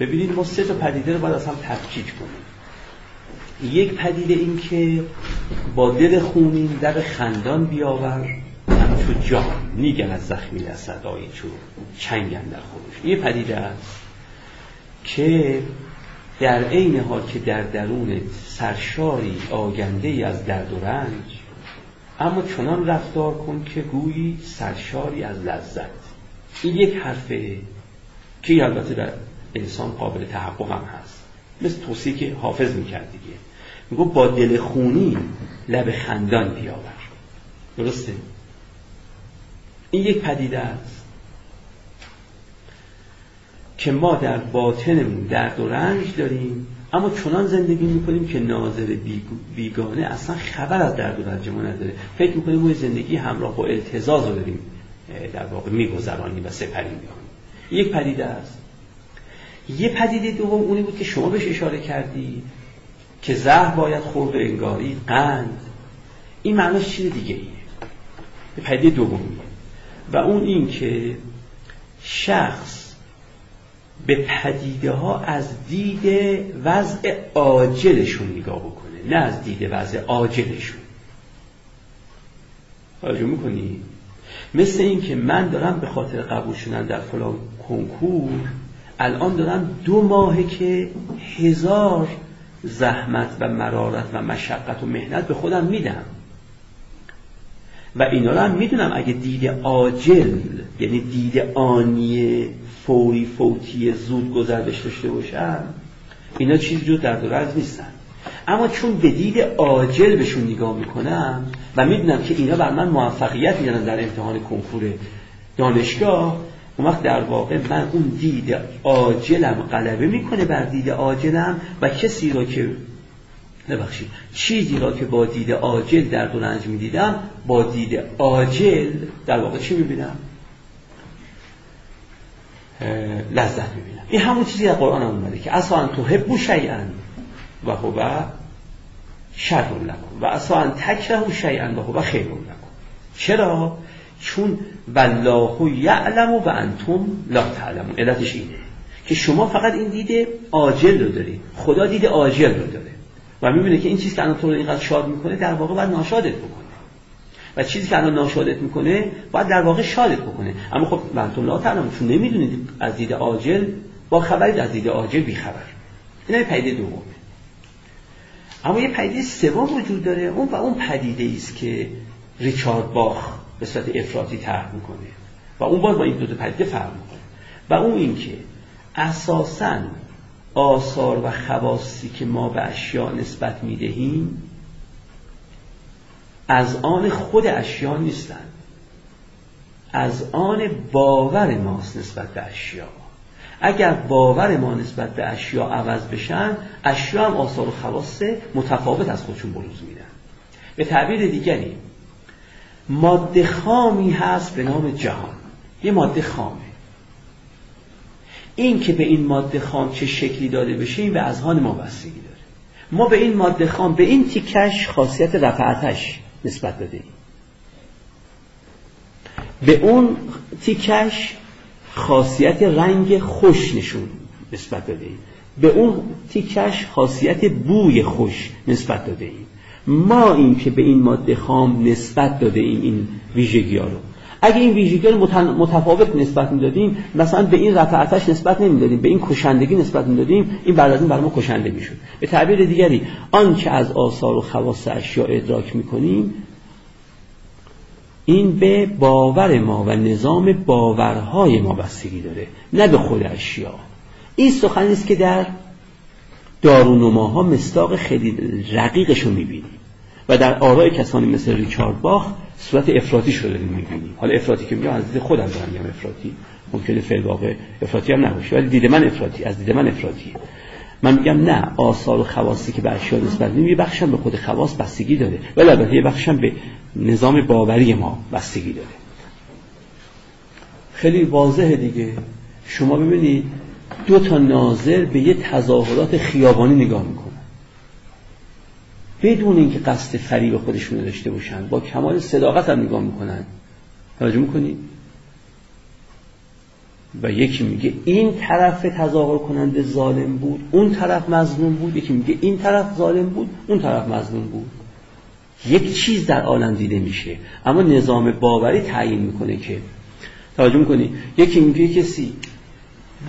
ببینید ما سه تا پدیده رو باید از هم تفکیک کنیم. یک پدیده این که با دل خونین در خندان بیاور همچو جان نیگن از زخمی صدای چو چنگن در خودش. یه پدیده است که در عین حال که در درون سرشاری آگنده ای از درد و رنج اما چنان رفتار کن که گویی سرشاری از لذت. این یک حرفه که البته در انسان قابل تحقق هم هست. مثل توصیه که حافظ می‌کرد دیگه. میگو با دل خونی لب خندان بیاور. درسته؟ این یک پدیده است که ما در باطنمون درد و رنج داریم اما چنان زندگی می‌کنیم که ناظر بیگانه اصلا خبر از درد و رنجمون نداره. فکر می‌کنیم ما زندگی همراه با التزاز رو داریم در واقع میگذرانیم و سپری می‌کنیم یک پدیده است. یه پدیده دوم اونی بود که شما بهش اشاره کردی که زهر باید خورد انگاری قند. این معناش چیز دیگه ایه. پدیده دومیه و اون این که شخص به پدیده ها از دید وضع عاجلشون نگاه بکنه نه از دید وضع عاجلشون. توجه می‌کنی؟ مثل این که من دارم به خاطر قبول شدن در فلان کنکور الان دارم دو ماهه که هزار زحمت و مرارت و مشقت و مهنت به خودم میدم. و اینا رو هم می‌دونم اگه دید عاجل یعنی دید آنی فوری فوتی زود گذرش داشته باشم اینا چیزی جو در دورز نیستن. اما چون به دید عاجل بهشون نگاه می‌کنم و می‌دونم که اینا بر من موفقیت میدن در امتحان کنکور دانشگاه اون وقت در واقع من اون دید عاجلم غلبه می‌کنه بر دید عاجلم و کسی را که ببخشید چیزی را که با دید عاجل در دو رنج می‌دیدم با دید عاجل در واقع چی می‌بینم؟ لذت می‌بینم. این همون چیزی در قرآن هم اومده که اصلا تو حبو شیئا و هو شر لکن و اصلا تکره شیئا و هو خیر لکن چرا؟ چون والله یعلم و انتم لا تعلمون. علتش اینه که شما فقط این دید عاجل رو دارید. خدا دید عاجل رو داره. و می‌بینه که این چیزی که الان تو اینقدر شاد می‌کنه در واقع باید ناشادت بکنه. و چیزی که الان ناشادت می‌کنه باید در واقع شادت بکنه. اما خب انتم لا تعلمون. چون نمی‌دونید از دید عاجل با خبری از دید عاجل بیخبر این پیده دومه. اما یه پدیده سوم وجود داره. اون و اون پدیده است که ریچارد باخ به صورت افراطی طرح می‌کنه. و اون باز با این دو پدیده فرق می‌کنه. و اون اینکه اساسا آثار و خواصی که ما به اشیاء نسبت می‌دهیم از آن خود اشیاء نیستند. از آن باور ماست نسبت به اشیاء. اگر باور ما نسبت به اشیاء عوض بشن اشیاء هم آثار و خواص متفاوت از خودشون بروز میدن. به تعبیر دیگری ماده خامی هست به نام جهان. یه ماده خامه. این که به این ماده خام چه شکلی داده بشه این به اذهان ما بستگی داره. ما به این ماده خام به این تیکش خاصیت رفعتش نسبت داده به اون تیکش خاصیت رنگ خوش نشون نسبت داده به اون تیکش خاصیت بوی خوش نسبت داده ایم ما این که به این ماده خام نسبت داده ایم این ویژگی ها رو. اگه این ویژگی رو متفاوت نسبت می‌دادیم مثلا به این رفعتش نسبت نمی‌دادیم به این کشندگی نسبت می‌دادیم این بعد از این برای ما کشنده می‌شد. به تعبیر دیگری آنچه از آثار و خواص اشیاء ادراک می‌کنیم این به باور ما و نظام باورهای ما بستگی داره نه به خود اشیاء این سخنی است که در دارونماها مستاق خیلی رقیقش رو می‌بینیم. و در آراء کسانی مثل ریچارد باخ صورت افراطی شده می‌بینیم حالا افراطی که میگم از دید خودم دارم میگم افراطی. ممکنه فعل واقع افراطی هم نباشه ولی دید من افراطی از دید من افراطی. من میگم نه آثار و خواصی که به اشیاء نسبت میدیم یه بخشم به خود خواص بستگی داره. ولی البته یه بخشم به نظام باوری ما بستگی داره. خیلی واضحه دیگه. شما ببینید دو تا ناظر به یه تظاهرات خیابانی نگاه می‌کنن. بدون اینکه قصد فریب خودشون داشته باشن. با کمال صداقت هم نگاه می‌کنن. توجه می‌کنید؟ و یکی میگه این طرف تظاهر کننده ظالم بود اون طرف مظلوم بود. یکی میگه این طرف ظالم بود اون طرف مظلوم بود. یک چیز در عالم دیده میشه. اما نظام باوری تعیین می‌کنه که. توجه می‌کنی؟ یکی میگه کسی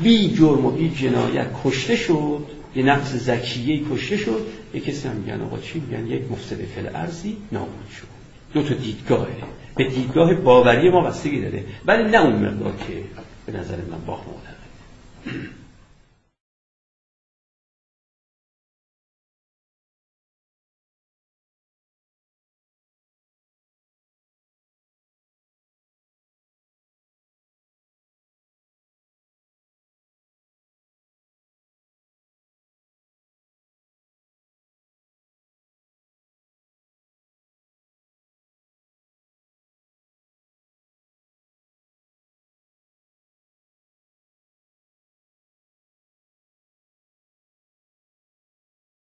بی جرم و بی جنایت کشته شد یه نفس زکیه کشته شد. یه کسی هم میگن آقا چی میگن؟ یک مفسد فل ارزی نابود شد. دو تا دیدگاهه به دیدگاه باوری ما بستگی داره. ولی نه اون مقدار که به نظر من باخ